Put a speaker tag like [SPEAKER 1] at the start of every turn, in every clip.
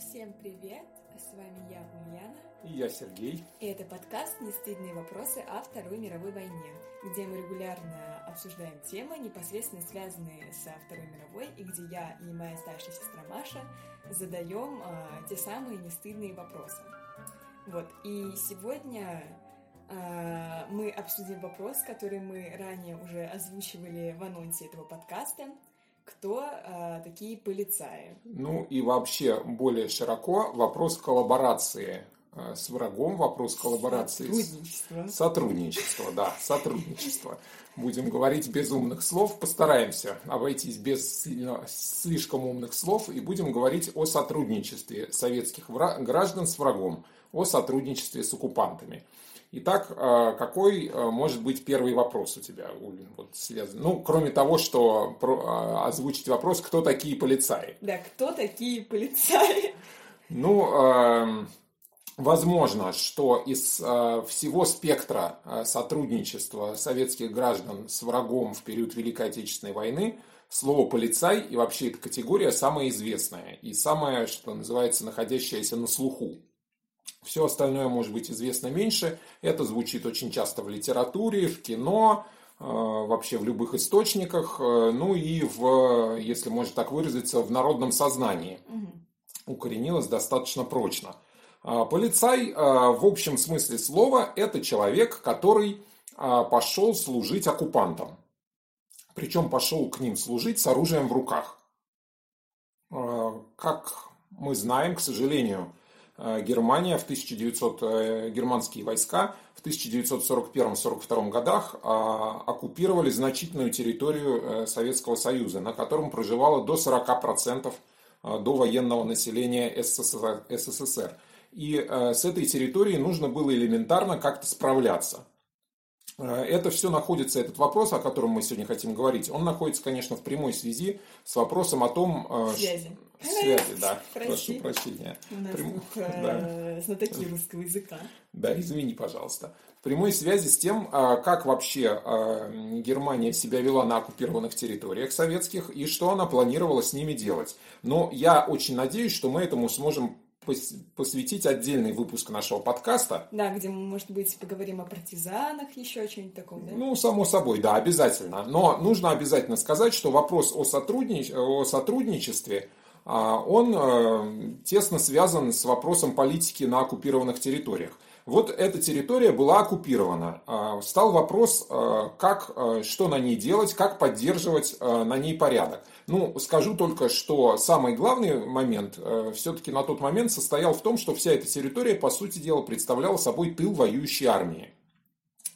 [SPEAKER 1] Всем привет! С вами я, Ульяна.
[SPEAKER 2] И я, Сергей.
[SPEAKER 1] И это подкаст «Нестыдные вопросы о Второй мировой войне», где мы регулярно обсуждаем темы, непосредственно связанные со Второй мировой, и где я и моя старшая сестра Маша задаем а, те самые нестыдные вопросы. Вот, и сегодня а, мы обсудим вопрос, который мы ранее уже озвучивали в анонсе этого подкаста – кто э, такие полицаи.
[SPEAKER 2] Ну и вообще более широко вопрос коллаборации э, с врагом, вопрос коллаборации
[SPEAKER 1] сотрудничество.
[SPEAKER 2] с сотрудничество, да, сотрудничество. Будем говорить без умных слов, постараемся обойтись без сильно, слишком умных слов и будем говорить о сотрудничестве советских граждан с врагом, о сотрудничестве с оккупантами. Итак, э, какой э, может быть первый вопрос у тебя, Улин, вот связан? Ну, кроме того, что э, озвучить вопрос, кто такие полицаи?
[SPEAKER 1] Да, кто такие полицаи?
[SPEAKER 2] Ну, возможно, что из всего спектра сотрудничества советских граждан с врагом в период Великой Отечественной войны слово «полицай» и вообще эта категория самая известная и самая, что называется, находящаяся на слуху. Все остальное может быть известно меньше. Это звучит очень часто в литературе, в кино, э, вообще в любых источниках, э, ну и в, если можно так выразиться, в народном сознании. Укоренилось достаточно прочно. А полицай, э, в общем смысле слова, это человек, который пошел служить оккупантам. Причем пошел к ним служить с оружием в руках. Как мы знаем, к сожалению, Германия в 1900, э, германские войска в 1941-1942 годах а, оккупировали значительную территорию э, Советского Союза, на котором проживало до 40% до военного населения СССР. И с этой территорией нужно было элементарно как-то справляться. Это все находится, этот вопрос, о котором мы сегодня хотим говорить, он находится, конечно, в прямой связи с вопросом о том...
[SPEAKER 1] Связи
[SPEAKER 2] связи, да.
[SPEAKER 1] Прости.
[SPEAKER 2] Прошу прощения.
[SPEAKER 1] У нас Прям... тут э, знатоки русского языка.
[SPEAKER 2] Да, извини, пожалуйста. В прямой связи с тем, а, как вообще а, Германия себя вела на оккупированных территориях советских и что она планировала с ними делать. Но я очень надеюсь, что мы этому сможем посвятить отдельный выпуск нашего подкаста.
[SPEAKER 1] Да, где мы, может быть, поговорим о партизанах, еще о чем-нибудь таком, да?
[SPEAKER 2] Ну, само собой, да, обязательно. Но нужно обязательно сказать, что вопрос о, сотруднич... о сотрудничестве – а, он э, тесно связан с вопросом политики на оккупированных территориях. Вот эта территория была оккупирована. А, стал вопрос, э, как, э, что на ней делать, как поддерживать на ней порядок. Ну, скажу только, что самый главный момент все-таки на тот момент состоял в том, что вся эта территория, по сути дела, представляла собой тыл воюющей армии.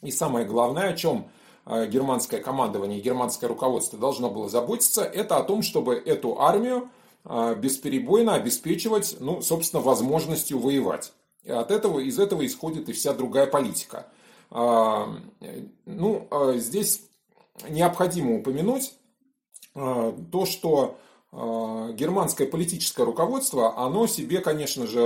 [SPEAKER 2] И самое главное, о чем германское командование, германское руководство должно было заботиться, это о том, чтобы эту армию а, бесперебойно обеспечивать, ну, собственно, возможностью воевать. И от этого, из этого исходит и вся другая политика. А, ну, а, здесь необходимо упомянуть то, что германское политическое руководство, оно себе, конечно же,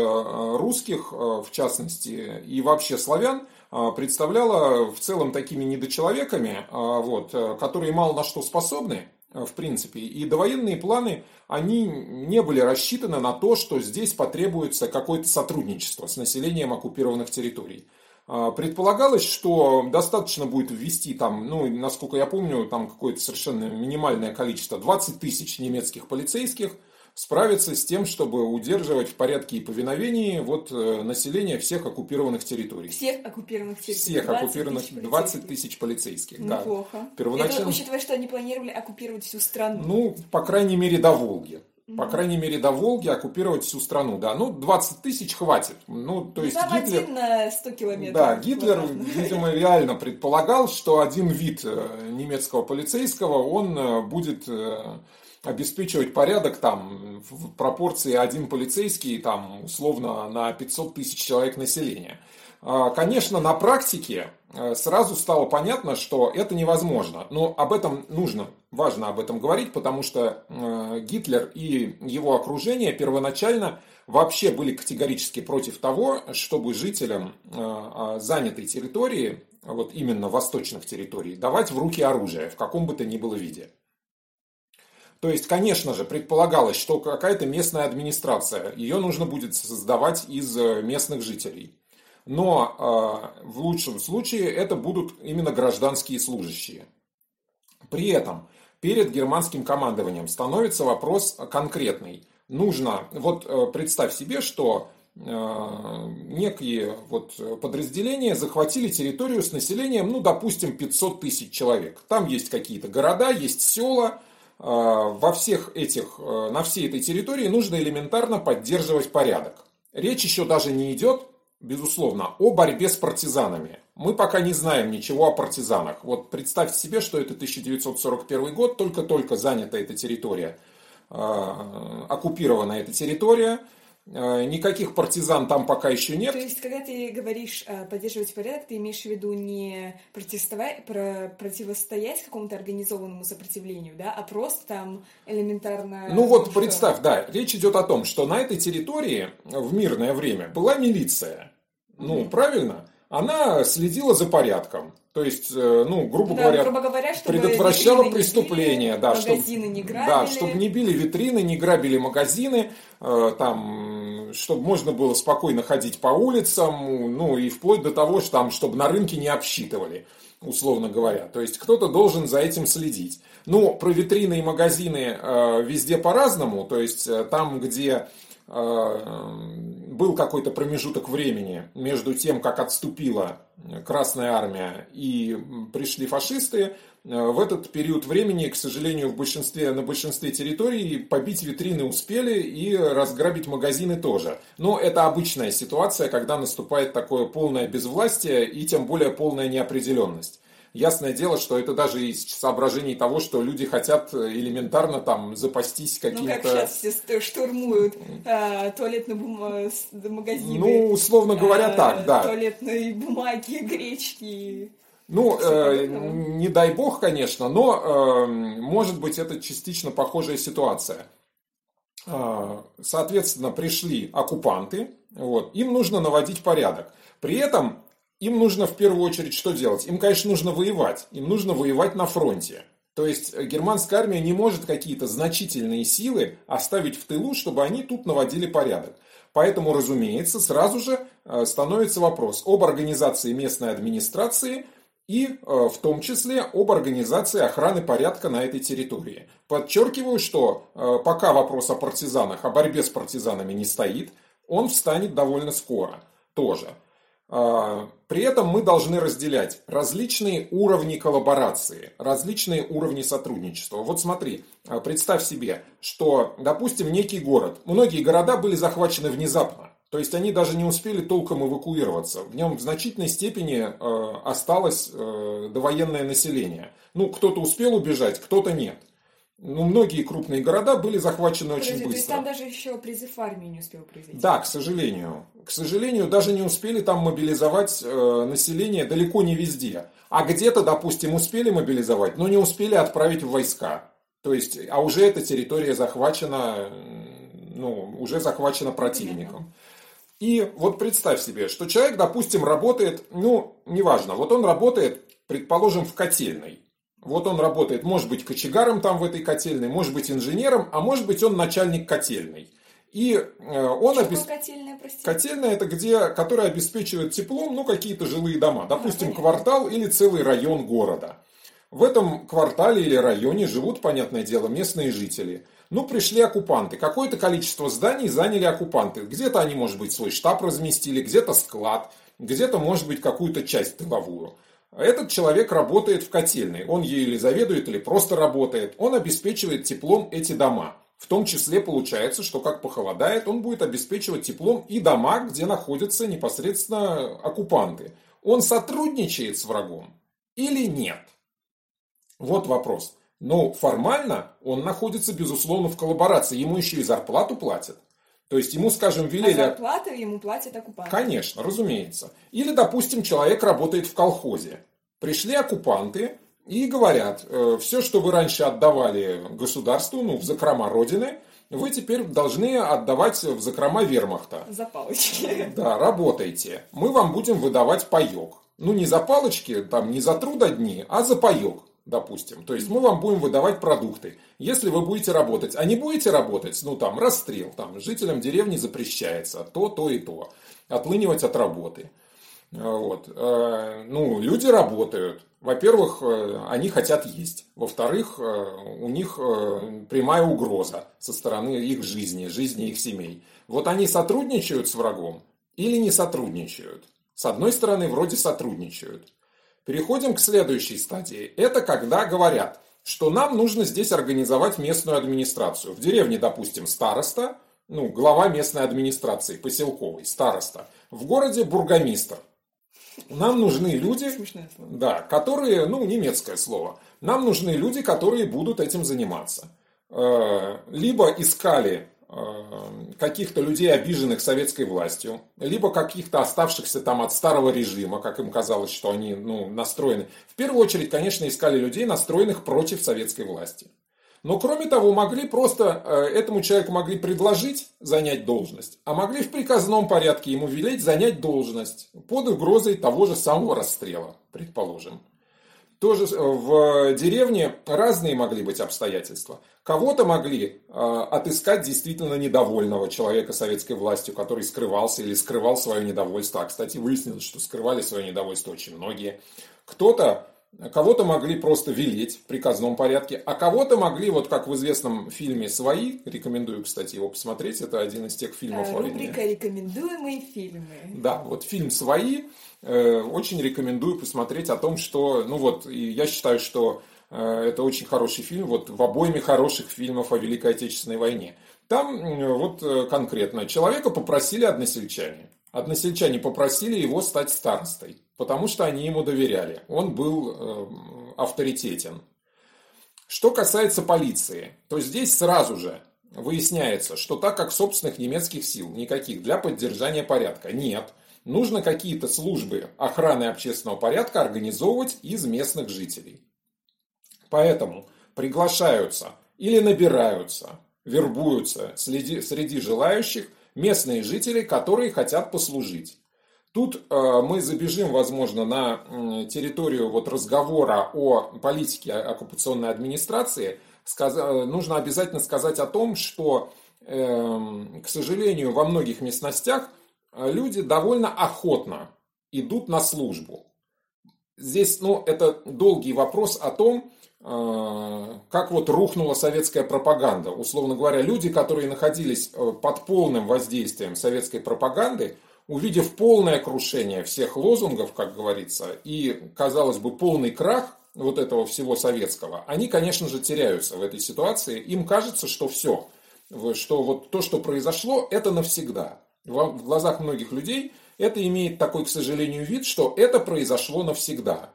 [SPEAKER 2] русских, в частности, и вообще славян, представляло в целом такими недочеловеками, вот, которые мало на что способны, Э, в принципе. И довоенные планы, они не были рассчитаны на то, что здесь потребуется какое-то сотрудничество с населением оккупированных территорий. А, предполагалось, что достаточно будет ввести там, ну, насколько я помню, там какое-то совершенно минимальное количество, 20 тысяч немецких полицейских – справиться с тем, чтобы удерживать в порядке и повиновении вот, э, население всех оккупированных территорий.
[SPEAKER 1] Всех оккупированных территорий.
[SPEAKER 2] Всех 20 оккупированных тысяч 20 тысяч полицейских.
[SPEAKER 1] Неплохо.
[SPEAKER 2] Да.
[SPEAKER 1] Первоначально... Это учитывая, что они планировали оккупировать всю страну.
[SPEAKER 2] Ну, по крайней мере, до Волги. По крайней мере, до Волги оккупировать всю страну, да. Ну, 20 тысяч хватит. Ну, то есть
[SPEAKER 1] Там
[SPEAKER 2] Гитлер...
[SPEAKER 1] один на 100 километров.
[SPEAKER 2] Да, Гитлер, видимо, реально предполагал, что один вид э, немецкого полицейского, он э, будет обеспечивать порядок там в пропорции один полицейский там условно на 500 тысяч человек населения. А, конечно, на практике э, сразу стало понятно, что это невозможно. Но об этом нужно, важно об этом говорить, потому что э, Гитлер и его окружение первоначально вообще были категорически против того, чтобы жителям э, занятой территории, вот именно восточных территорий, давать в руки оружие в каком бы то ни было виде. То есть, конечно же, предполагалось, что какая-то местная администрация, ее нужно будет создавать из местных жителей. Но э, в лучшем случае это будут именно гражданские служащие. При этом перед германским командованием становится вопрос конкретный. Нужно, вот э, представь себе, что э, некие вот подразделения захватили территорию с населением, ну, допустим, 500 тысяч человек. Там есть какие-то города, есть села. Э, во всех этих, на всей этой территории нужно элементарно поддерживать порядок. Речь еще даже не идет, безусловно, о борьбе с партизанами. Мы пока не знаем ничего о партизанах. Вот представьте себе, что это 1941 год, только-только занята эта территория, э, оккупирована эта территория. Э, никаких партизан там пока еще нет.
[SPEAKER 1] То есть, когда ты говоришь э, поддерживать порядок, ты имеешь в виду не протестовать, про, противостоять какому-то организованному сопротивлению, да, а просто там элементарно...
[SPEAKER 2] Ну вот что... представь, да, речь идет о том, что на этой территории в мирное время была милиция. Ну, mm правильно? она следила за порядком. То есть, э, ну, грубо да, говоря,
[SPEAKER 1] грубо говоря
[SPEAKER 2] предотвращала преступления,
[SPEAKER 1] били, да,
[SPEAKER 2] чтобы,
[SPEAKER 1] не грабили.
[SPEAKER 2] да, чтобы не били витрины, не грабили магазины, э, там, чтобы можно было спокойно ходить по улицам, ну и вплоть до того, что там, чтобы на рынке не обсчитывали, условно говоря. То есть кто-то должен за этим следить. Ну, про витрины и магазины э, везде по-разному. То есть э, там, где Э, был какой-то промежуток времени между тем, как отступила Красная Армия и пришли фашисты, в этот период времени, к сожалению, в большинстве, на большинстве территорий побить витрины успели и разграбить магазины тоже. Но это обычная ситуация, когда наступает такое полное безвластие и тем более полная неопределенность. Ясное дело, что это даже из соображений того, что люди хотят элементарно там запастись каким-то... Ну,
[SPEAKER 1] как сейчас все штурмуют э, туалетные бум... магазины.
[SPEAKER 2] Ну, условно говоря, э, так, да.
[SPEAKER 1] Туалетной бумаги, гречки.
[SPEAKER 2] Ну, э, не дай бог, конечно, но, э, может быть, это частично похожая ситуация. Э, соответственно, пришли оккупанты, вот, им нужно наводить порядок. При этом им нужно в первую очередь что делать? Им, конечно, нужно воевать. Им нужно воевать на фронте. То есть э, германская армия не может какие-то значительные силы оставить в тылу, чтобы они тут наводили порядок. Поэтому, разумеется, сразу же э, становится вопрос об организации местной администрации и э, в том числе об организации охраны порядка на этой территории. Подчеркиваю, что пока вопрос о партизанах, о борьбе с партизанами не стоит, он встанет довольно скоро тоже. А, при этом мы должны разделять различные уровни коллаборации, различные уровни сотрудничества. Вот смотри, представь себе, что, допустим, некий город, многие города были захвачены внезапно, то есть они даже не успели толком эвакуироваться. В нем в значительной степени э, осталось э, довоенное население. Ну, кто-то успел убежать, кто-то нет. Ну, многие крупные города были захвачены Подожди, очень быстро. То есть
[SPEAKER 1] там даже еще призыв армии не успел произойти?
[SPEAKER 2] Да, к сожалению. К сожалению, даже не успели там мобилизовать э, население далеко не везде. А где-то, допустим, успели мобилизовать, но не успели отправить в войска. То есть, а уже эта территория захвачена, ну, уже захвачена противником. И вот представь себе, что человек, допустим, работает, ну, неважно, вот он работает, предположим, в котельной. Вот он работает, может быть, кочегаром там в этой котельной, может быть, инженером, а может быть, он начальник котельной. И э, он
[SPEAKER 1] Что обесп... котельная, простите?
[SPEAKER 2] Котельная это где, которая обеспечивает теплом, ну, какие-то жилые дома. Допустим, а, квартал или целый район города. В этом квартале или районе живут, понятное дело, местные жители. Ну, пришли оккупанты. Какое-то количество зданий заняли оккупанты. Где-то они, может быть, свой штаб разместили, где-то склад, где-то, может быть, какую-то часть тыловую. Этот человек работает в котельной. Он ей или заведует, или просто работает. Он обеспечивает теплом эти дома. В том числе получается, что как похолодает, он будет обеспечивать теплом и дома, где находятся непосредственно оккупанты. Он сотрудничает с врагом или нет? Вот вопрос. Но формально он находится, безусловно, в коллаборации. Ему еще и зарплату платят. То есть ему, скажем, велели...
[SPEAKER 1] А зарплаты ему платят оккупанты.
[SPEAKER 2] Конечно, разумеется. Или, допустим, человек работает в колхозе. Пришли оккупанты и говорят, э, все, что вы раньше отдавали государству, ну, в закрома Родины, вы теперь должны отдавать в закрома вермахта.
[SPEAKER 1] За палочки.
[SPEAKER 2] Да, работайте. Мы вам будем выдавать паек. Ну, не за палочки, там, не за трудодни, а за паек. Допустим. То есть мы вам будем выдавать продукты. Если вы будете работать, а не будете работать, ну там расстрел, там жителям деревни запрещается то, то и то. Отлынивать от работы. Вот. Э, ну, люди работают. Во-первых, э, они хотят есть. Во-вторых, э, у них прямая угроза со стороны их жизни, жизни их семей. Вот они сотрудничают с врагом или не сотрудничают? С одной стороны, вроде сотрудничают. Переходим к следующей стадии. Это когда говорят, что нам нужно здесь организовать местную администрацию. В деревне, допустим, староста, ну, глава местной администрации, поселковый, староста. В городе бургомистр. Нам нужны люди, да, которые, ну, немецкое слово, нам нужны люди, которые будут этим заниматься. Э, либо искали каких-то людей, обиженных советской властью, либо каких-то оставшихся там от старого режима, как им казалось, что они ну, настроены. В первую очередь, конечно, искали людей, настроенных против советской власти. Но кроме того, могли просто, э, этому человеку могли предложить занять должность, а могли в приказном порядке ему велеть занять должность под угрозой того же самого расстрела, предположим. Тоже э, в деревне разные могли быть обстоятельства. Кого-то могли э, отыскать действительно недовольного человека советской властью, который скрывался или скрывал свое недовольство. А, кстати, выяснилось, что скрывали свое недовольство очень многие. Кто-то Кого-то могли просто велеть в приказном порядке, а кого-то могли, вот как в известном фильме «Свои», рекомендую, кстати, его посмотреть, это один из тех фильмов.
[SPEAKER 1] А, рубрика «Рекомендуемые фильмы».
[SPEAKER 2] Да, вот фильм «Свои», э, очень рекомендую посмотреть о том, что, ну вот, и я считаю, что э, это очень хороший фильм, вот в обойме хороших фильмов о Великой Отечественной войне. Там вот э, конкретно человека попросили односельчане. Односельчане попросили его стать старостой потому что они ему доверяли. Он был э, авторитетен. Что касается полиции, то здесь сразу же выясняется, что так как собственных немецких сил никаких для поддержания порядка нет, нужно какие-то службы охраны общественного порядка организовывать из местных жителей. Поэтому приглашаются или набираются, вербуются среди, среди желающих местные жители, которые хотят послужить. Тут э, мы забежим, возможно, на территорию вот разговора о политике оккупационной администрации. нужно обязательно сказать о том, что, эм, к сожалению, во многих местностях э, люди довольно охотно идут на службу. Здесь, ну, это долгий вопрос о том, э, как вот рухнула советская пропаганда. Условно говоря, люди, которые находились под полным воздействием советской пропаганды, увидев полное крушение всех лозунгов, как говорится, и, казалось бы, полный крах вот этого всего советского, они, конечно же, теряются в этой ситуации. Им кажется, что все, что вот то, что произошло, это навсегда. В глазах многих людей это имеет такой, к сожалению, вид, что это произошло навсегда.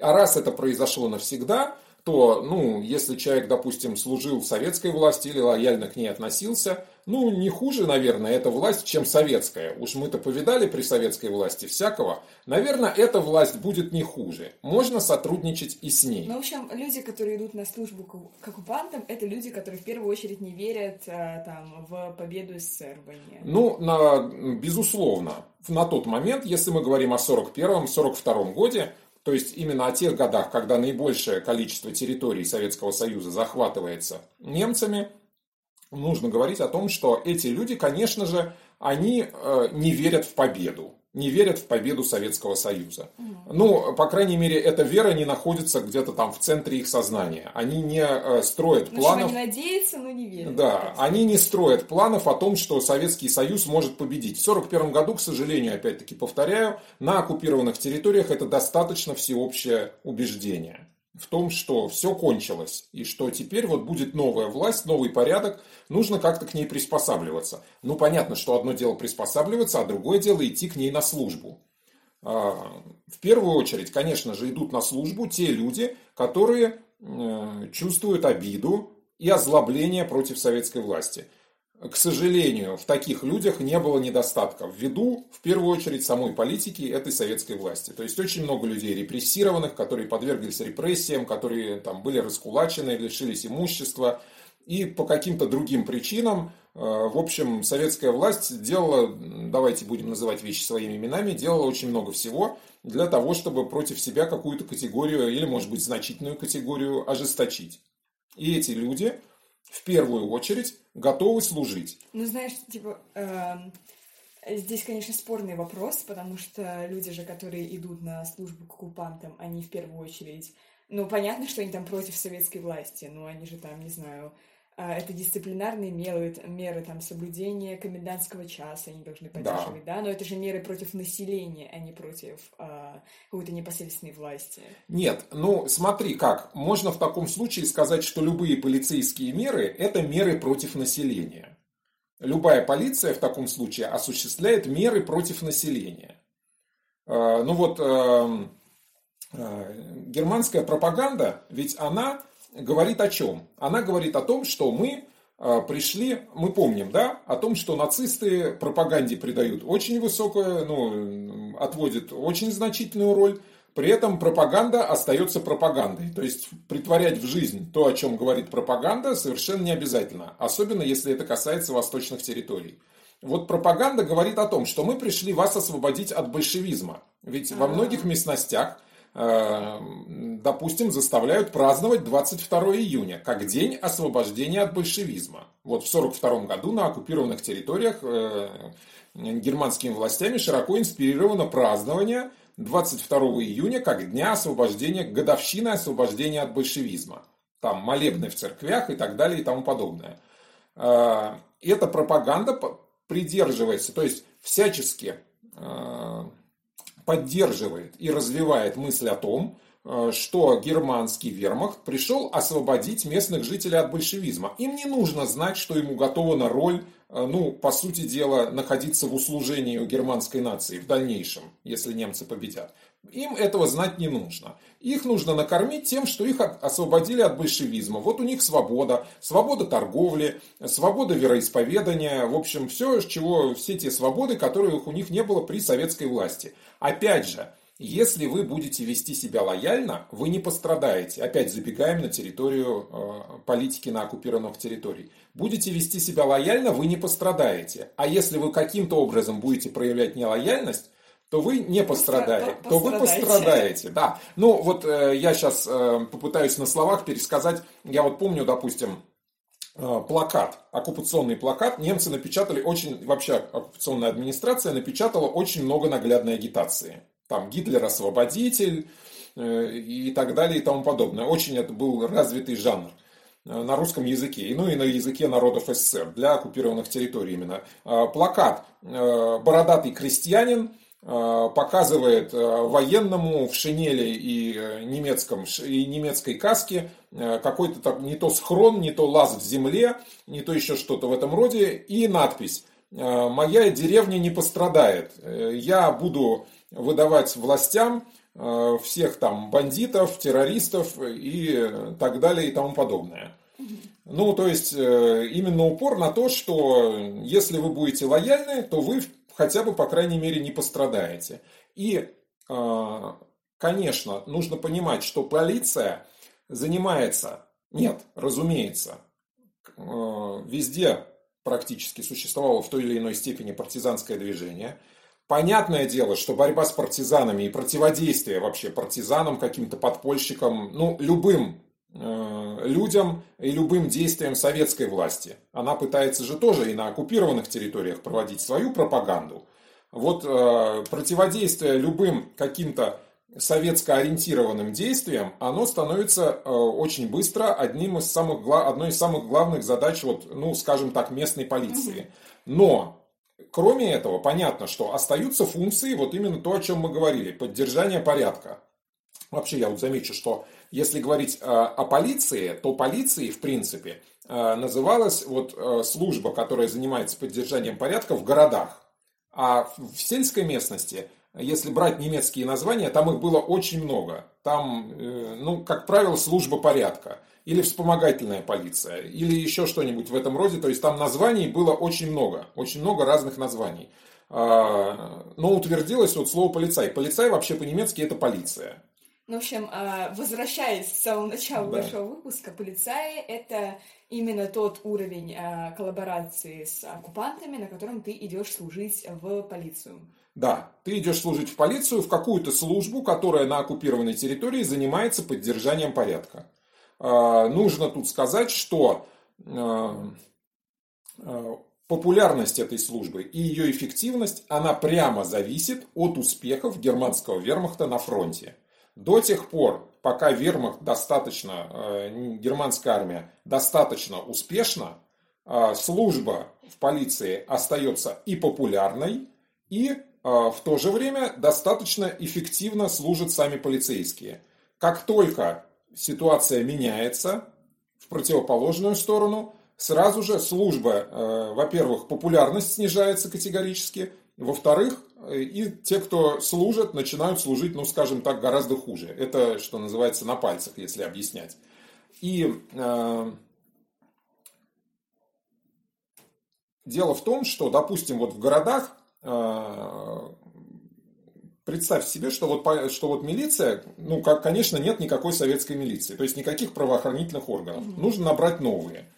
[SPEAKER 2] А раз это произошло навсегда, то, ну, если человек, допустим, служил в советской власти или лояльно к ней относился, ну, не хуже, наверное, эта власть, чем советская. Уж мы-то повидали при советской власти всякого. Наверное, эта власть будет не хуже. Можно сотрудничать и с ней.
[SPEAKER 1] Ну, в общем, люди, которые идут на службу к оккупантам, это люди, которые в первую очередь не верят а, там, в победу СССР в войне.
[SPEAKER 2] Ну, на, безусловно. На тот момент, если мы говорим о 41-42 годе, то есть именно о тех годах, когда наибольшее количество территорий Советского Союза захватывается немцами, нужно говорить о том, что эти люди, конечно же, они э, не верят в победу не верят в победу Советского Союза. Ну, по крайней мере, эта вера не находится где-то там в центре их сознания. Они не э, строят
[SPEAKER 1] ну,
[SPEAKER 2] планов...
[SPEAKER 1] Они надеются, но не верят.
[SPEAKER 2] Да, они не строят планов о том, что Советский Союз может победить. В 1941 году, к сожалению, опять-таки повторяю, на оккупированных территориях это достаточно всеобщее убеждение в том, что все кончилось, и что теперь вот будет новая власть, новый порядок, нужно как-то к ней приспосабливаться. Ну, понятно, что одно дело приспосабливаться, а другое дело идти к ней на службу. А, в первую очередь, конечно же, идут на службу те люди, которые э, чувствуют обиду и озлобление против советской власти – к сожалению, в таких людях не было недостатка ввиду, в первую очередь, самой политики этой советской власти. То есть очень много людей репрессированных, которые подверглись репрессиям, которые там были раскулачены, лишились имущества. и по каким-то другим причинам, в общем, советская власть делала, давайте будем называть вещи своими именами, делала очень много всего для того, чтобы против себя какую-то категорию или, может быть, значительную категорию ожесточить. И эти люди в первую очередь готовы служить.
[SPEAKER 1] Ну, знаешь, типа, э, здесь, конечно, спорный вопрос, потому что люди же, которые идут на службу к оккупантам, они в первую очередь... Ну, понятно, что они там против советской власти, но они же там, не знаю, это дисциплинарные меры, меры там, соблюдения комендантского часа они должны поддерживать, да. да, но это же меры против населения, а не против а, какой-то непосредственной власти.
[SPEAKER 2] Нет, ну смотри как, можно в таком случае сказать, что любые полицейские меры – это меры против населения. Любая полиция в таком случае осуществляет меры против населения. А, ну вот, а, а, германская пропаганда, ведь она говорит о чем? Она говорит о том, что мы а, пришли, мы помним, да, о том, что нацисты пропаганде придают очень высокую, ну, отводят очень значительную роль, при этом пропаганда остается пропагандой. То есть притворять в жизнь то, о чем говорит пропаганда, совершенно не обязательно. Особенно если это касается восточных территорий. Вот пропаганда говорит о том, что мы пришли вас освободить от большевизма. Ведь во многих местностях допустим, заставляют праздновать 22 июня, как день освобождения от большевизма. Вот в 1942 году на оккупированных территориях э, германскими властями широко инспирировано празднование 22 июня как дня освобождения, годовщины освобождения от большевизма. Там молебны в церквях и так далее и тому подобное. Э, эта пропаганда придерживается, то есть всячески поддерживает и развивает мысль о том, э, что германский вермахт пришел освободить местных жителей от большевизма. Им не нужно знать, что ему готова роль, э, ну, по сути дела, находиться в услужении у германской нации в дальнейшем, если немцы победят. Им этого знать не нужно. Их нужно накормить тем, что их освободили от большевизма. Вот у них свобода, свобода торговли, свобода вероисповедания, в общем, все, чего, все те свободы, которых у них не было при советской власти. Опять же, если вы будете вести себя лояльно, вы не пострадаете. Опять забегаем на территорию э, политики на оккупированных территориях. Будете вести себя лояльно, вы не пострадаете. А если вы каким-то образом будете проявлять нелояльность, то вы не пострадаете, то вы пострадаете, да. Ну вот э, я сейчас э, попытаюсь на словах пересказать. Я вот помню, допустим, э, плакат, оккупационный плакат. Немцы напечатали очень, вообще оккупационная администрация напечатала очень много наглядной агитации. Там Гитлер освободитель э, и так далее и тому подобное. Очень это был развитый жанр э, на русском языке, ну и на языке народов СССР для оккупированных территорий именно. Плакат «Бородатый крестьянин», показывает э, военному в шинели и, э, немецком, и немецкой каске какой-то там не то схрон, не то лаз в земле, не то еще что-то в этом роде, и надпись «Моя деревня не пострадает, я буду выдавать властям всех там бандитов, террористов и так далее и тому подобное». Ну, то есть, именно упор на то, что если вы будете лояльны, то вы хотя бы, по крайней мере, не пострадаете. И, а, конечно, нужно понимать, что полиция занимается, нет, разумеется, а, везде практически существовало в той или иной степени партизанское движение. Понятное дело, что борьба с партизанами и противодействие вообще партизанам, каким-то подпольщикам, ну, любым людям и любым действиям советской власти. Она пытается же тоже и на оккупированных территориях проводить свою пропаганду. Вот э, противодействие любым каким-то советско-ориентированным действиям, оно становится э, очень быстро одним из самых, одной из самых главных задач, вот, ну, скажем так, местной полиции. Но Кроме этого, понятно, что остаются функции, вот именно то, о чем мы говорили, поддержание порядка. Вообще, я вот замечу, что если говорить э, о полиции, то полицией, в принципе, э, называлась вот э, служба, которая занимается поддержанием порядка в городах. А в сельской местности, если брать немецкие названия, там их было очень много. Там, ну, как правило, служба порядка или вспомогательная полиция, или еще что-нибудь в этом роде. То есть там названий было очень много, очень много разных названий. А, но утвердилось вот слово полицай. Полицай вообще по-немецки это полиция.
[SPEAKER 1] Ну, в общем, а, возвращаясь к самому началу да. нашего выпуска, полицаи — это именно тот уровень а, коллаборации с оккупантами, на котором ты идешь служить в полицию.
[SPEAKER 2] Да, ты идешь служить в полицию, в какую-то службу, которая на оккупированной территории занимается поддержанием порядка. А, нужно тут сказать, что популярность этой службы и ее эффективность, она прямо зависит от успехов германского вермахта на фронте. До тех пор, пока вермахт достаточно, э, германская армия достаточно успешна, э, служба в полиции остается и популярной, и э, в то же время достаточно эффективно служат сами полицейские. Как только ситуация меняется в противоположную сторону, сразу же служба, во-первых, популярность снижается категорически, во-вторых, и те, кто служат, начинают служить, ну, скажем так, гораздо хуже. Это, что называется, на пальцах, если объяснять. И э, дело в том, что, допустим, вот в городах, э, представь себе, что вот, что вот милиция, ну, как, конечно, нет никакой советской милиции, то есть никаких правоохранительных органов. Mm-hmm. Нужно набрать новые.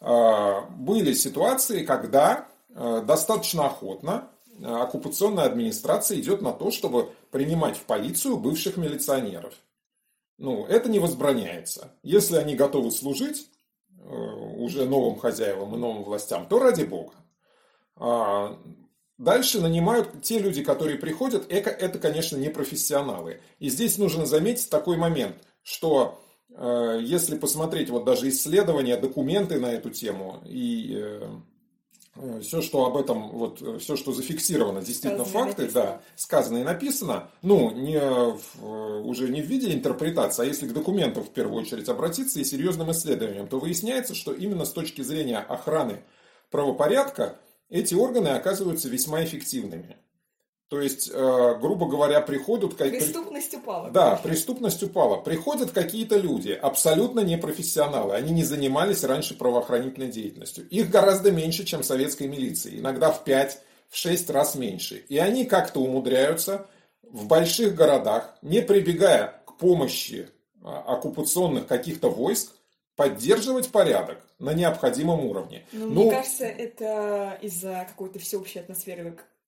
[SPEAKER 2] Э, были ситуации, когда э, достаточно охотно оккупационная администрация идет на то, чтобы принимать в полицию бывших милиционеров. Ну, это не возбраняется. Если они готовы служить э, уже новым хозяевам и новым властям, то ради бога. А дальше нанимают те люди, которые приходят, это, это, конечно, не профессионалы. И здесь нужно заметить такой момент, что э, если посмотреть вот даже исследования, документы на эту тему и э, Э, все, что об этом, вот, э, все, что зафиксировано, действительно сказано факты, да, сказано и написано, ну, не в, э, уже не в виде интерпретации, а если к документам в первую очередь обратиться и серьезным исследованиям, то выясняется, что именно с точки зрения охраны правопорядка эти органы оказываются весьма эффективными. То есть, э, грубо говоря, приходят...
[SPEAKER 1] Преступность упала.
[SPEAKER 2] Да, преступность упала. Приходят какие-то люди, абсолютно не профессионалы. Они не занимались раньше правоохранительной деятельностью. Их гораздо меньше, чем советской милиции. Иногда в 5, в 6 раз меньше. И они как-то умудряются в больших городах, не прибегая к помощи а, оккупационных каких-то войск, поддерживать порядок на необходимом уровне.
[SPEAKER 1] Ну, ну, мне кажется, это из-за какой-то всеобщей атмосферы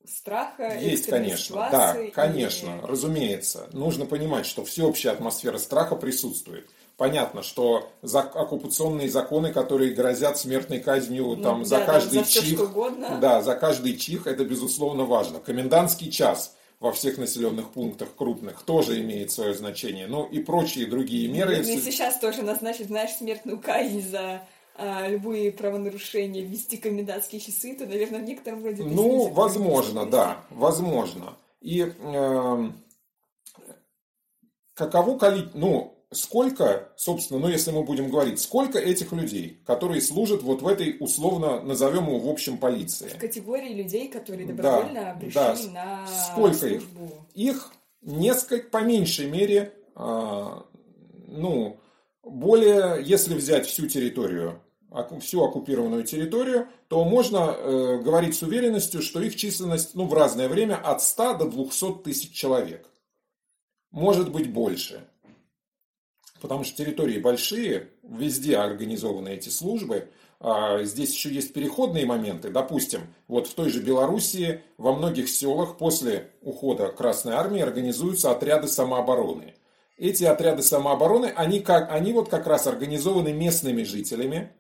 [SPEAKER 1] страха.
[SPEAKER 2] Есть, конечно, да, конечно, и... разумеется. Нужно понимать, что всеобщая атмосфера страха присутствует. Понятно, что за оккупационные законы, которые грозят смертной казнью ну, там, да, за каждый да, за чих, да, за каждый чих, это безусловно важно. Комендантский час во всех населенных пунктах крупных тоже имеет свое значение. Ну и прочие другие меры.
[SPEAKER 1] Ну, если сейчас тоже назначить, знаешь, смертную казнь за а, любые правонарушения ввести комендантские часы, то, наверное, в некотором роде...
[SPEAKER 2] Ну, возможно, да, возможно. И э, каково количество, ну, сколько, собственно, ну, если мы будем говорить, сколько этих людей, которые служат вот в этой, условно, назовем его в общем полиции? В
[SPEAKER 1] категории людей, которые добровольно да, пришли да. на
[SPEAKER 2] Сколько службу. их? Их несколько, по меньшей мере, э, ну, более, если взять всю территорию всю оккупированную территорию, то можно э, говорить с уверенностью, что их численность ну, в разное время от 100 до 200 тысяч человек. Может быть больше. Потому что территории большие, везде организованы эти службы. А здесь еще есть переходные моменты. Допустим, вот в той же Белоруссии во многих селах после ухода Красной Армии организуются отряды самообороны. Эти отряды самообороны, они, как, они вот как раз организованы местными жителями,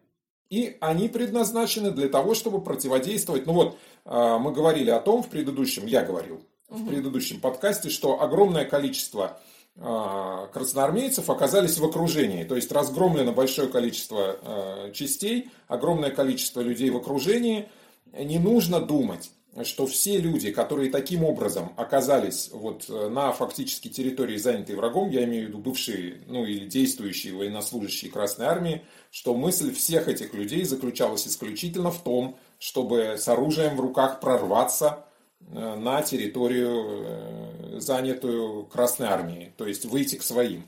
[SPEAKER 2] и они предназначены для того, чтобы противодействовать. Ну вот, а, мы говорили о том в предыдущем, я говорил угу. в предыдущем подкасте, что огромное количество а, красноармейцев оказались в окружении. То есть разгромлено большое количество а, частей, огромное количество людей в окружении. Не нужно думать, что все люди, которые таким образом оказались вот э, на фактически территории, занятой врагом, я имею в виду бывшие, ну или действующие военнослужащие Красной Армии, что мысль всех этих людей заключалась исключительно в том, чтобы с оружием в руках прорваться э, на территорию, э, занятую Красной Армией, то есть выйти к своим.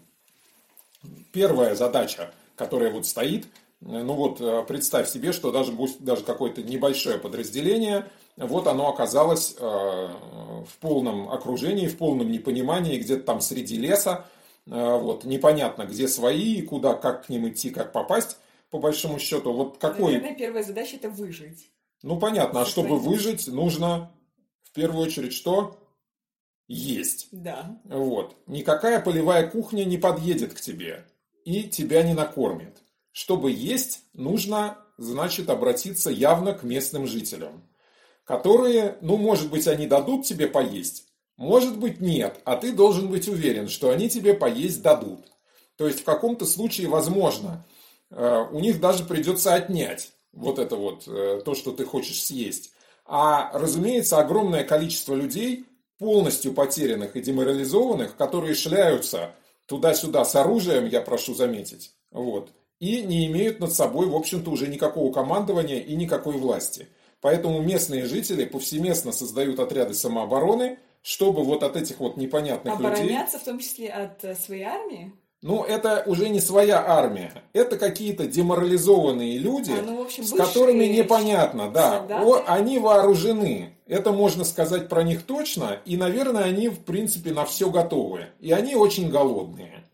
[SPEAKER 2] Первая задача, которая вот стоит, ну вот представь себе, что даже, даже какое-то небольшое подразделение – вот оно оказалось э, в полном окружении, в полном непонимании, где-то там среди леса, вот, непонятно, где свои, куда, как к ним идти, как попасть, по большому счету. Вот какой...
[SPEAKER 1] Наверное, первая задача – это выжить.
[SPEAKER 2] Ну, понятно, а чтобы выжить, нужно в первую очередь что? Есть.
[SPEAKER 1] Да.
[SPEAKER 2] Вот. Никакая полевая кухня не подъедет к тебе и тебя не накормит. Чтобы есть, нужно, значит, обратиться явно к местным жителям, которые, ну, может быть, они дадут тебе поесть, может быть, нет, а ты должен быть уверен, что они тебе поесть дадут. То есть в каком-то случае, возможно, э, у них даже придется отнять вот это вот, э, то, что ты хочешь съесть. А, разумеется, огромное количество людей, полностью потерянных и деморализованных, которые шляются туда-сюда с оружием, я прошу заметить, вот, и не имеют над собой, в общем-то, уже никакого командования и никакой власти. Поэтому местные жители повсеместно создают отряды самообороны, чтобы вот от этих вот непонятных
[SPEAKER 1] Обороняться,
[SPEAKER 2] людей...
[SPEAKER 1] Обороняться в том числе от э, своей армии?
[SPEAKER 2] Ну, это уже не своя армия. Это какие-то деморализованные люди,
[SPEAKER 1] а, ну, общем,
[SPEAKER 2] с которыми непонятно. Да, О, они вооружены. Это можно сказать про них точно. И, наверное, они, в принципе, на все готовы. И они очень голодные.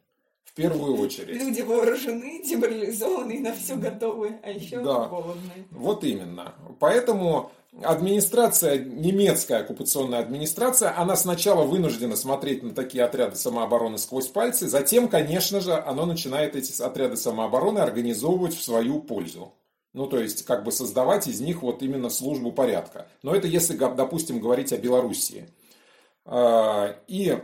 [SPEAKER 2] В первую очередь.
[SPEAKER 1] Люди вооружены, деморализованы, на все готовы, а еще да. голодные.
[SPEAKER 2] Вот именно. Поэтому администрация, немецкая оккупационная администрация, она сначала вынуждена смотреть на такие отряды самообороны сквозь пальцы, затем, конечно же, она начинает эти отряды самообороны организовывать в свою пользу. Ну, то есть, как бы создавать из них вот именно службу порядка. Но это если, допустим, говорить о Белоруссии. А, и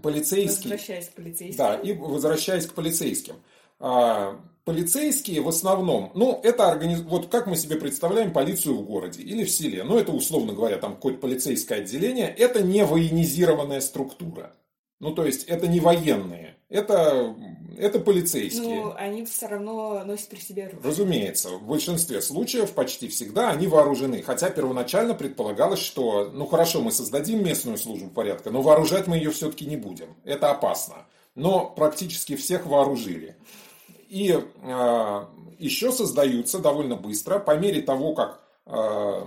[SPEAKER 2] полицейские...
[SPEAKER 1] Возвращаясь к полицейским.
[SPEAKER 2] Да, и возвращаясь к полицейским. А, полицейские в основном, ну, это организ... вот как мы себе представляем полицию в городе или в селе, ну, это, условно говоря, там какое-то полицейское отделение, это не военизированная структура. Ну, то есть, это не военные, это, это полицейские.
[SPEAKER 1] Ну, они все равно носят при себе оружие.
[SPEAKER 2] Разумеется, в большинстве случаев, почти всегда, они вооружены. Хотя первоначально предполагалось, что, ну, хорошо, мы создадим местную службу порядка, но вооружать мы ее все-таки не будем. Это опасно. Но практически всех вооружили. И э, еще создаются довольно быстро, по мере того, как э,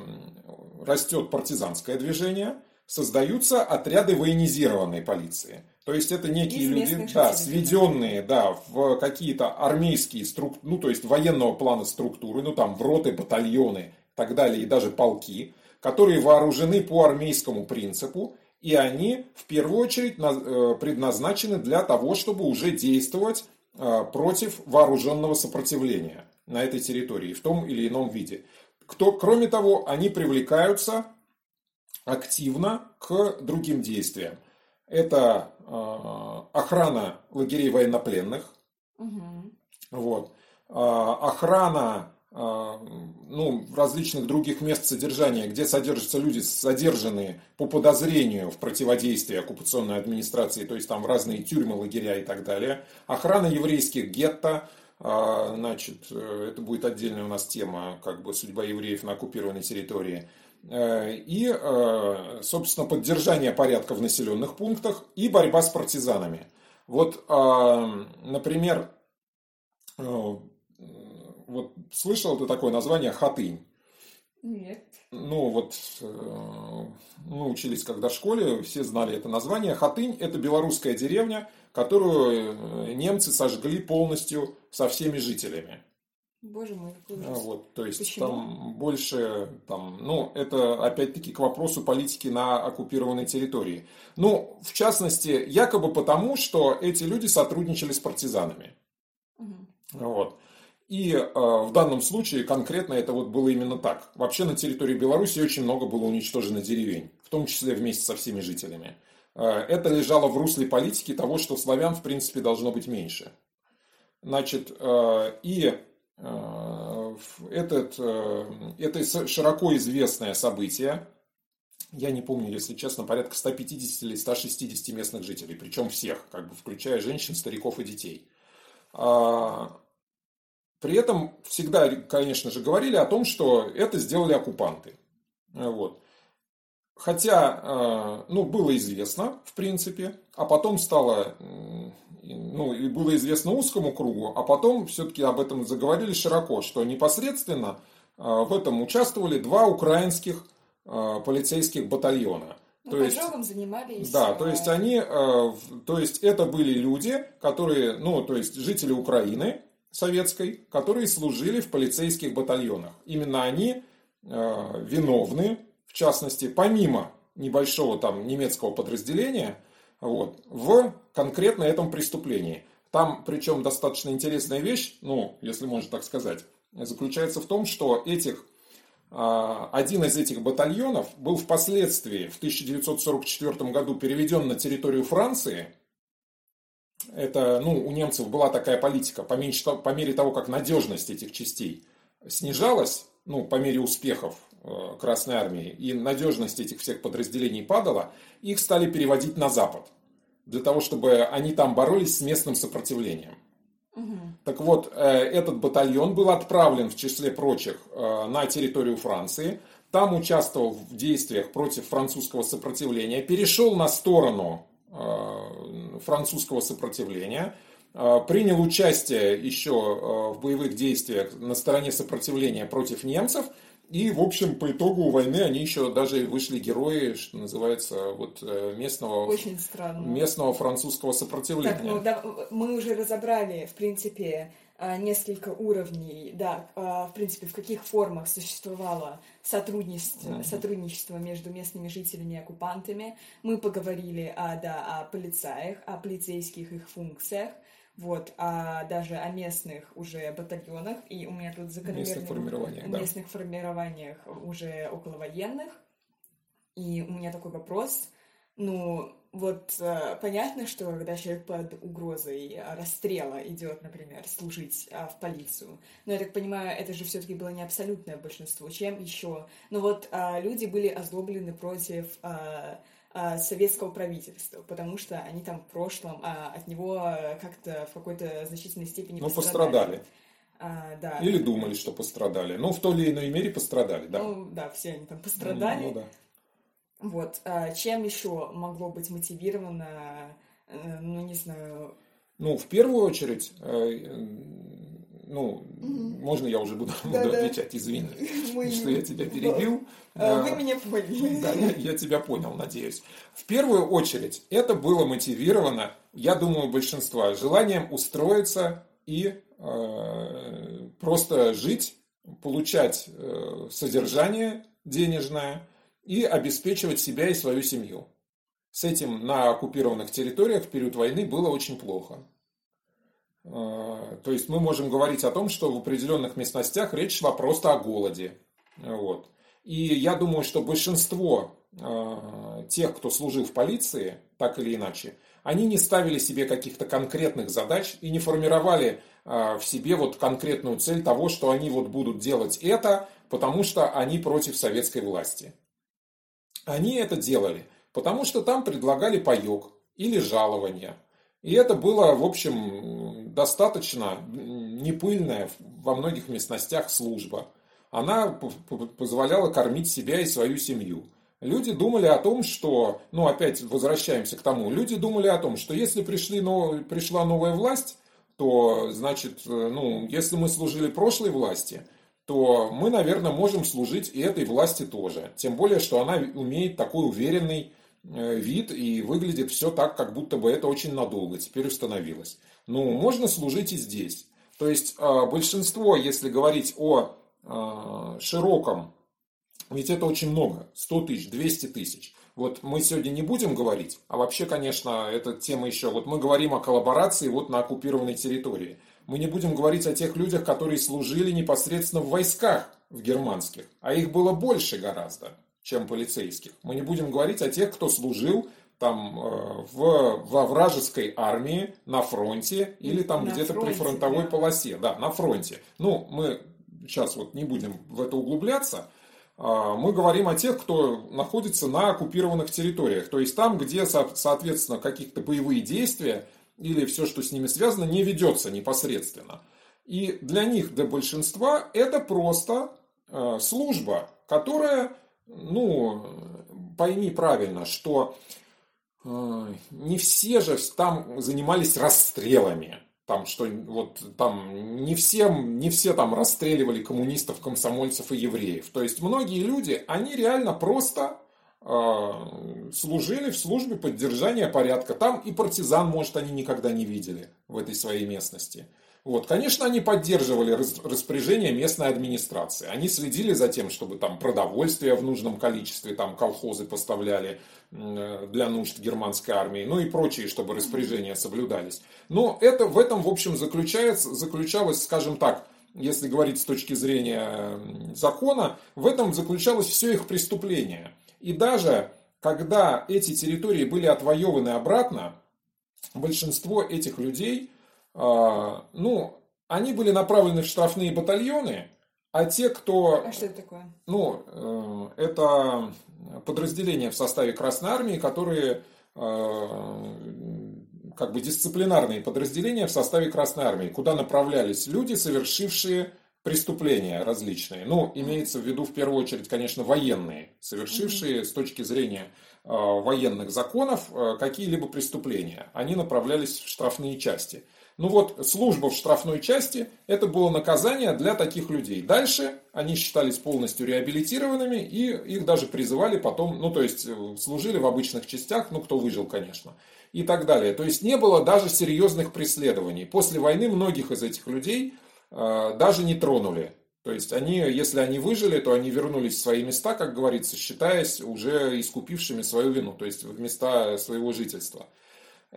[SPEAKER 2] растет партизанское движение, создаются отряды военизированной полиции. То есть это некие
[SPEAKER 1] Из
[SPEAKER 2] люди, да, сведенные, да, в какие-то армейские структуры, ну то есть военного плана структуры, ну там в роты, батальоны и так далее, и даже полки, которые вооружены по армейскому принципу, и они в первую очередь э, предназначены для того, чтобы уже действовать Э, против вооруженного сопротивления на этой территории в том или ином виде. Кто, кроме того, они привлекаются активно к другим действиям. Это э, охрана лагерей военнопленных,
[SPEAKER 1] угу.
[SPEAKER 2] вот, э, охрана а, ну, различных других мест содержания, где содержатся люди, задержанные по подозрению в противодействии оккупационной администрации, то есть там разные тюрьмы, лагеря и так далее. Охрана еврейских гетто, а, значит, э, это будет отдельная у нас тема, как бы судьба евреев на оккупированной территории. Э, и, э, собственно, поддержание порядка в населенных пунктах и борьба с партизанами. Вот, а, например, вот слышал ты такое название Хатынь?
[SPEAKER 1] Нет.
[SPEAKER 2] Ну, вот э, мы учились когда в школе, все знали это название. Хатынь – это белорусская деревня, которую э, немцы сожгли полностью со всеми жителями.
[SPEAKER 1] Боже мой, какой
[SPEAKER 2] а, Вот, то есть
[SPEAKER 1] Почему?
[SPEAKER 2] там больше, там, ну, это опять-таки к вопросу политики на оккупированной территории. Ну, в частности, якобы потому, что эти люди сотрудничали с партизанами.
[SPEAKER 1] Угу.
[SPEAKER 2] Вот. И э, в данном случае конкретно это вот было именно так. Вообще на территории Беларуси очень много было уничтожено деревень, в том числе вместе со всеми жителями. Э, это лежало в русле политики того, что славян в принципе должно быть меньше. Значит, э, и этот, э, это широко известное событие, я не помню, если честно, порядка 150 или 160 местных жителей, причем всех, как бы включая женщин, стариков и детей. А, при этом всегда, конечно же, говорили о том, что это сделали оккупанты. Вот. Хотя, э, ну, было известно, в принципе, а потом стало, ну, и было известно узкому кругу, а потом все-таки об этом заговорили широко, что непосредственно э, в этом участвовали два украинских э, полицейских батальона.
[SPEAKER 1] Ну, то есть, занимались.
[SPEAKER 2] Да, то есть они, то есть это были люди, которые, ну, то есть жители Украины советской, которые служили в полицейских батальонах. Именно они виновны, в частности, помимо небольшого там немецкого подразделения, вот, в конкретно этом преступлении. Там, причем, достаточно интересная вещь, ну, если можно так сказать, заключается в том, что этих, а, один из этих батальонов был впоследствии в 1944 году переведен на территорию Франции. Это, ну, у немцев была такая политика, по, по мере того, как надежность этих частей снижалась, ну, по мере успехов Красной Армии, и надежность этих всех подразделений падала, их стали переводить на Запад, для того, чтобы они там боролись с местным сопротивлением. Угу. Так вот, э, этот батальон был отправлен, в числе прочих, э, на территорию Франции, там участвовал в действиях против французского сопротивления, перешел на сторону французского сопротивления, принял участие еще в боевых действиях на стороне сопротивления против немцев – и, в общем, по итогу войны они еще даже вышли герои, что называется, вот э, местного,
[SPEAKER 1] Очень странно.
[SPEAKER 2] местного французского сопротивления.
[SPEAKER 1] Так, ну да, мы уже разобрали, в принципе, э, несколько уровней, да, э, в принципе, в каких формах существовало сотрудничество, mm-hmm. сотрудничество между местными жителями и оккупантами. Мы поговорили о, да, о полицаях, о полицейских их функциях вот, а даже о местных уже батальонах, и у меня тут закономерные...
[SPEAKER 2] Местных формированиях, да.
[SPEAKER 1] Местных формированиях уже околовоенных. И у меня такой вопрос, ну, вот э, понятно, что когда человек под угрозой расстрела идет, например, служить э, в полицию, но я так понимаю, это же все-таки было не абсолютное большинство. Чем еще? Ну вот э, люди были озлоблены против а, советского правительства, потому что они там в прошлом а, от него как-то в какой-то значительной степени
[SPEAKER 2] ну, пострадали.
[SPEAKER 1] А, да.
[SPEAKER 2] Или думали, что пострадали. Ну, в той или иной мере пострадали, да.
[SPEAKER 1] Ну, да, все они там пострадали.
[SPEAKER 2] Ну, ну да.
[SPEAKER 1] Вот. А, чем еще могло быть мотивировано, э, ну, не знаю...
[SPEAKER 2] Ну, в первую очередь, э, ну, угу. можно я уже буду, да, буду да. отвечать, извини, Мы... что я тебя перебил.
[SPEAKER 1] А, вы меня поняли.
[SPEAKER 2] Да, я, я тебя понял, надеюсь. В первую очередь, это было мотивировано, я думаю, большинства, желанием устроиться и э, просто жить, получать э, содержание денежное и обеспечивать себя и свою семью. С этим на оккупированных территориях в период войны было очень плохо. А, то есть мы можем говорить о том, что в определенных местностях речь шла просто о голоде. Вот. И я думаю, что большинство а, тех, кто служил в полиции, так или иначе, они не ставили себе каких-то конкретных задач и не формировали а, в себе вот конкретную цель того, что они вот будут делать это, потому что они против советской власти. Они это делали, потому что там предлагали паек или жалования – и это было, в общем, достаточно непыльная во многих местностях служба. Она позволяла кормить себя и свою семью. Люди думали о том, что, ну опять возвращаемся к тому, люди думали о том, что если пришли, но, пришла новая власть, то, значит, ну, если мы служили прошлой власти, то мы, наверное, можем служить и этой власти тоже. Тем более, что она умеет такой уверенный Э, вид и выглядит все так, как будто бы это очень надолго теперь установилось. Ну, можно служить и здесь. То есть э, большинство, если говорить о э, широком, ведь это очень много, 100 тысяч, 200 тысяч. Вот мы сегодня не будем говорить, а вообще, конечно, эта тема еще, вот мы говорим о коллаборации вот на оккупированной территории. Мы не будем говорить о тех людях, которые служили непосредственно в войсках в германских, а их было больше гораздо чем полицейских. Мы не будем говорить о тех, кто служил там э, в, во вражеской армии на фронте или там где-то при фронтовой да. полосе. Да, на фронте. Ну, мы сейчас вот не будем в это углубляться. А, мы говорим о тех, кто находится на оккупированных территориях. То есть там, где, соответственно, какие-то боевые действия или все, что с ними связано, не ведется непосредственно. И для них, для большинства, это просто э, служба, которая ну, пойми правильно, что не все же там занимались расстрелами. Там, что вот там не всем, не все там расстреливали коммунистов, комсомольцев и евреев. То есть многие люди, они реально просто служили в службе поддержания порядка. Там и партизан, может, они никогда не видели в этой своей местности. Вот, конечно, они поддерживали распоряжение местной администрации. Они следили за тем, чтобы там продовольствие в нужном количестве, там колхозы поставляли для нужд германской армии, ну и прочие, чтобы распоряжения соблюдались. Но это в этом, в общем, заключается, заключалось, скажем так, если говорить с точки зрения закона, в этом заключалось все их преступление. И даже когда эти территории были отвоеваны обратно, большинство этих людей ну, они были направлены в штрафные батальоны, а те, кто...
[SPEAKER 1] А что это такое?
[SPEAKER 2] Ну, э, это подразделения в составе Красной Армии, которые э, как бы дисциплинарные подразделения в составе Красной Армии, куда направлялись люди, совершившие преступления различные. Ну, имеется в виду в первую очередь, конечно, военные, совершившие с точки зрения э, военных законов какие-либо преступления. Они направлялись в штрафные части. Ну вот, служба в штрафной части – это было наказание для таких людей. Дальше они считались полностью реабилитированными, и их даже призывали потом, ну то есть, э, служили в обычных частях, ну кто выжил, конечно, и так далее. То есть, не было даже серьезных преследований. После войны многих из этих людей э, даже не тронули. То есть, они, если они выжили, то они вернулись в свои места, как говорится, считаясь уже искупившими свою вину, то есть в места своего жительства.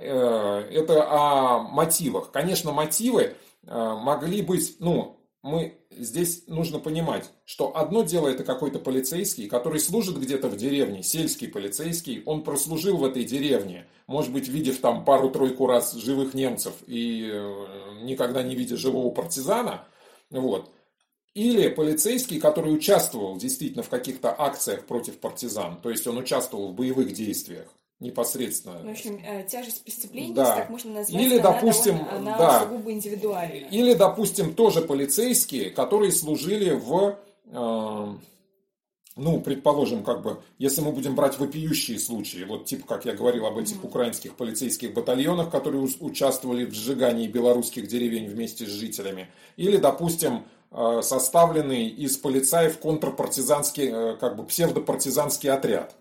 [SPEAKER 2] Э, это о мотивах. Конечно, мотивы э, могли быть, ну, мы здесь нужно понимать, что одно дело это какой-то полицейский, который служит где-то в деревне, сельский полицейский, он прослужил в этой деревне, может быть, видев там пару-тройку раз живых немцев и э, никогда не видя живого партизана, вот. Или полицейский, который участвовал действительно в каких-то акциях против партизан, то есть он участвовал в боевых действиях непосредственно.
[SPEAKER 1] В общем, э, тяжесть преступления,
[SPEAKER 2] да.
[SPEAKER 1] так можно назвать,
[SPEAKER 2] Или,
[SPEAKER 1] она
[SPEAKER 2] допустим,
[SPEAKER 1] довольно, она
[SPEAKER 2] да.
[SPEAKER 1] сугубо индивидуальна.
[SPEAKER 2] Или, допустим, тоже полицейские, которые служили в, э, ну, предположим, как бы, если мы будем брать вопиющие случаи, вот типа, как я говорил об этих mm-hmm. украинских полицейских батальонах, которые участвовали в сжигании белорусских деревень вместе с жителями, или, допустим, э, составленный из полицаев контрпартизанский, э, как бы псевдопартизанский отряд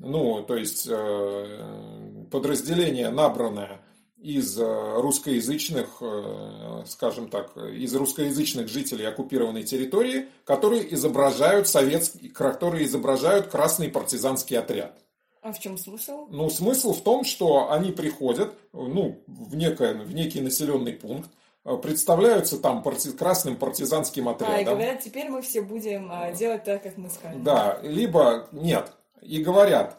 [SPEAKER 2] ну, то есть э, подразделение, набранное из э, русскоязычных, э, скажем так, из русскоязычных жителей оккупированной территории, которые изображают советский, которые изображают красный партизанский отряд.
[SPEAKER 1] А в чем смысл?
[SPEAKER 2] Ну, смысл в том, что они приходят ну, в, некое, в некий населенный пункт, представляются там парти... красным партизанским отрядом. А,
[SPEAKER 1] и говорят, теперь мы все будем делать так, как мы скажем.
[SPEAKER 2] Да, либо нет, и говорят,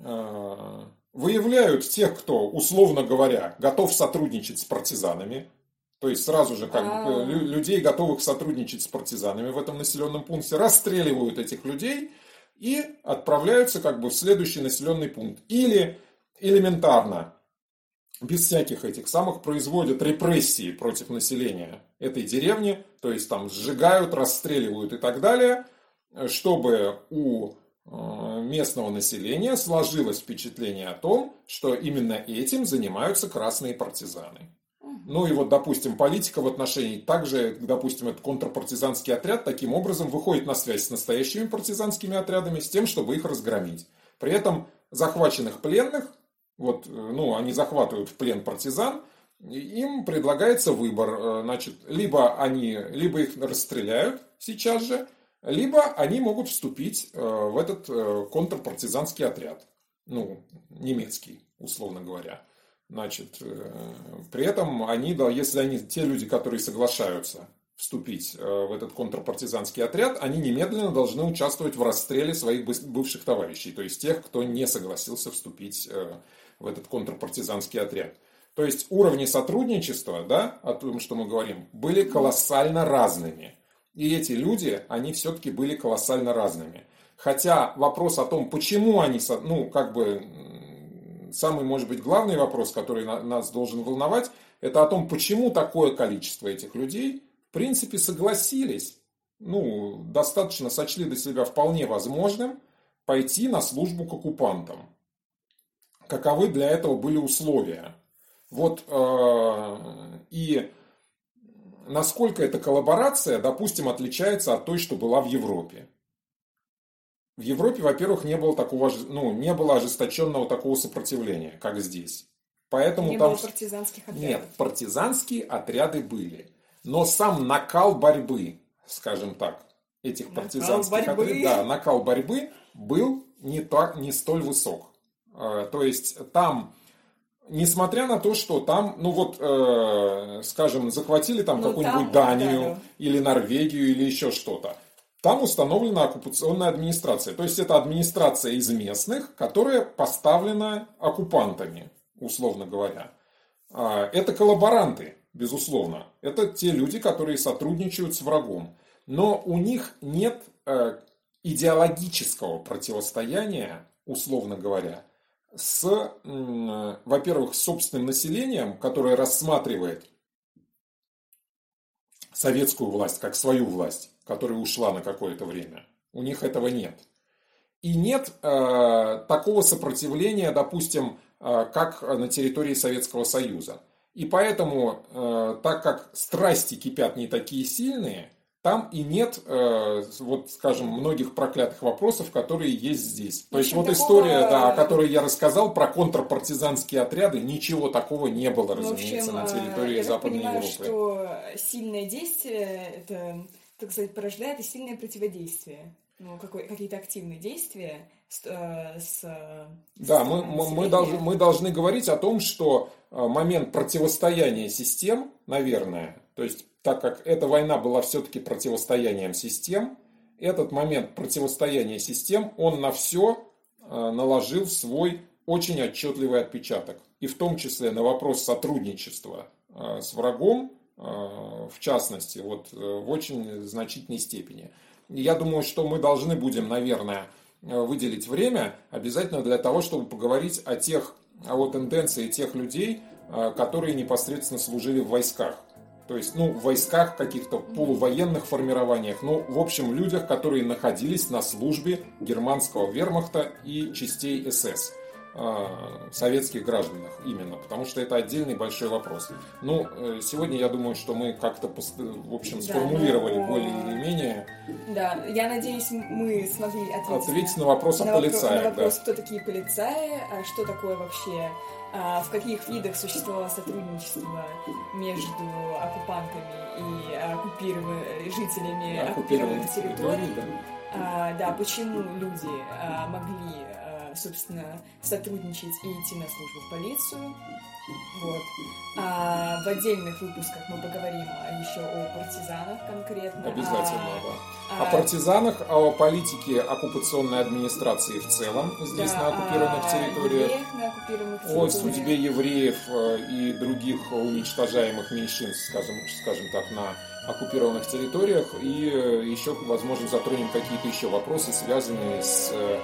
[SPEAKER 2] э, выявляют тех, кто, условно говоря, готов сотрудничать с партизанами, то есть сразу же как бы, а. людей, готовых сотрудничать с партизанами в этом населенном пункте, расстреливают этих людей и отправляются как бы в следующий населенный пункт. Или элементарно, без всяких этих самых, производят репрессии против населения этой деревни, то есть там сжигают, расстреливают и так далее, чтобы у местного населения сложилось впечатление о том, что именно этим занимаются красные партизаны. Ну и вот, допустим, политика в отношении, также, допустим, этот контрпартизанский отряд таким образом выходит на связь с настоящими партизанскими отрядами с тем, чтобы их разгромить. При этом захваченных пленных, вот, э, ну, они захватывают в плен партизан, им предлагается выбор, э, значит, либо они, либо их расстреляют сейчас же, либо они могут вступить э, в этот э, контрпартизанский отряд, ну, немецкий, условно говоря. Значит, э, при этом они, да, если они, те люди, которые соглашаются вступить в этот контрпартизанский отряд, они немедленно должны участвовать в расстреле своих бывших товарищей, то есть тех, кто не согласился вступить в этот контрпартизанский отряд. То есть уровни сотрудничества, да, о том, что мы говорим, были колоссально разными. И эти люди, они все-таки были колоссально разными. Хотя вопрос о том, почему они, ну, как бы, самый, может быть, главный вопрос, который нас должен волновать, это о том, почему такое количество этих людей, в принципе, согласились, ну, достаточно сочли для себя вполне возможным пойти на службу к оккупантам. Каковы для этого были условия? Вот, э, и насколько эта коллаборация, допустим, отличается от той, что была в Европе. в Европе, во-первых, не было такого, ну, не было ожесточенного такого сопротивления, как здесь. Поэтому
[SPEAKER 1] Не
[SPEAKER 2] там...
[SPEAKER 1] было партизанских отрядов.
[SPEAKER 2] Нет, партизанские отряды были. Но сам накал борьбы, скажем так, этих
[SPEAKER 1] Накал
[SPEAKER 2] партизанских
[SPEAKER 1] борьбы.
[SPEAKER 2] отрядов, да, накал борьбы был не, так, не столь высок. Э, То есть там, несмотря на то, что там, ну вот, э, скажем, захватили там
[SPEAKER 1] Ну,
[SPEAKER 2] какую-нибудь
[SPEAKER 1] там,
[SPEAKER 2] Данию
[SPEAKER 1] да, да.
[SPEAKER 2] или Норвегию или еще что-то, там установлена оккупационная администрация. То есть это администрация из местных, которая поставлена оккупантами, условно говоря. А, Это коллаборанты, безусловно. Это те люди, которые сотрудничают с врагом. Но у них нет э, идеологического противостояния, условно говоря, с, э, во-первых, собственным населением, которое рассматривает советскую власть как свою власть, которая ушла на какое-то время. У них этого нет. И нет э, такого сопротивления, допустим, э, как на территории Советского Союза. И поэтому, э, так как страсти кипят не такие сильные, там и нет, э, вот, скажем, многих проклятых вопросов, которые есть здесь. То есть вот
[SPEAKER 1] такого-
[SPEAKER 2] история, да, о которой я рассказал про контрпартизанские отряды, ничего такого не было,
[SPEAKER 1] Ну,
[SPEAKER 2] разумеется,
[SPEAKER 1] общем,
[SPEAKER 2] на
[SPEAKER 1] э,
[SPEAKER 2] территории
[SPEAKER 1] я
[SPEAKER 2] Западной
[SPEAKER 1] понимаю,
[SPEAKER 2] Европы.
[SPEAKER 1] что сильное действие, это, так сказать, порождает и сильное противодействие. Ну, какие-то активные действия с... э, с, э,
[SPEAKER 2] Да, мы, мы, мы должны, мы должны говорить о том, что э, момент противостояния систем, наверное, то есть так как эта война была все-таки противостоянием систем, этот момент противостояния систем, он на все наложил свой очень отчетливый отпечаток. И в том числе на вопрос сотрудничества э, с врагом, э, в частности, вот, э, в очень значительной степени. Я думаю, что мы должны будем, наверное, э, выделить время обязательно для того, чтобы поговорить о тех, о тенденции тех людей, э, которые непосредственно служили в войсках. То есть, ну, в войсках, каких-то полувоенных формированиях, ну, в общем, людях, которые находились на службе германского вермахта и частей СС э, советских гражданах именно, потому что это отдельный большой вопрос. Ну, э, сегодня я думаю, что мы как-то, в общем,
[SPEAKER 1] Да,
[SPEAKER 2] сформулировали
[SPEAKER 1] ну,
[SPEAKER 2] более или менее,
[SPEAKER 1] Да, я надеюсь, мы смогли ответить,
[SPEAKER 2] ответить на вопрос о
[SPEAKER 1] на,
[SPEAKER 2] полицаях.
[SPEAKER 1] на
[SPEAKER 2] да.
[SPEAKER 1] вопрос, кто такие полицаи, а что такое вообще, а, в каких видах существовало сотрудничество между оккупантами и оккупированными жителями оккупированных территорий.
[SPEAKER 2] да.
[SPEAKER 1] А, да, почему люди а, могли, а, собственно, сотрудничать и идти на службу в полицию. Вот. А в отдельных выпусках мы поговорим а, еще о партизанах конкретно.
[SPEAKER 2] Обязательно,
[SPEAKER 1] а,
[SPEAKER 2] да. О
[SPEAKER 1] а,
[SPEAKER 2] партизанах, о политике оккупационной администрации в целом здесь
[SPEAKER 1] да,
[SPEAKER 2] на оккупированных
[SPEAKER 1] о
[SPEAKER 2] территориях.
[SPEAKER 1] на оккупированных
[SPEAKER 2] О
[SPEAKER 1] территориях.
[SPEAKER 2] судьбе евреев э, и других уничтожаемых меньшинств, скажем, скажем так, на оккупированных территориях. И э, еще, возможно, затронем какие-то еще вопросы, связанные с, э,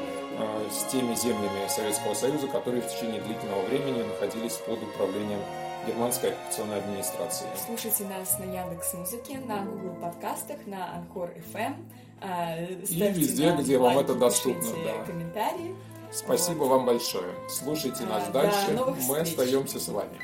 [SPEAKER 2] с теми землями Советского Союза, которые в течение длительного времени находились под управлением германской оккупационной администрации.
[SPEAKER 1] Слушайте нас на Яндекс Музыке, на Google подкастах, на Анкор FM. а,
[SPEAKER 2] И везде, где вам
[SPEAKER 1] лайки,
[SPEAKER 2] это доступно, да.
[SPEAKER 1] комментарии.
[SPEAKER 2] Спасибо
[SPEAKER 1] Вот.
[SPEAKER 2] вам большое. Слушайте нас
[SPEAKER 1] А,
[SPEAKER 2] дальше. Мы
[SPEAKER 1] встреч.
[SPEAKER 2] остаемся с вами.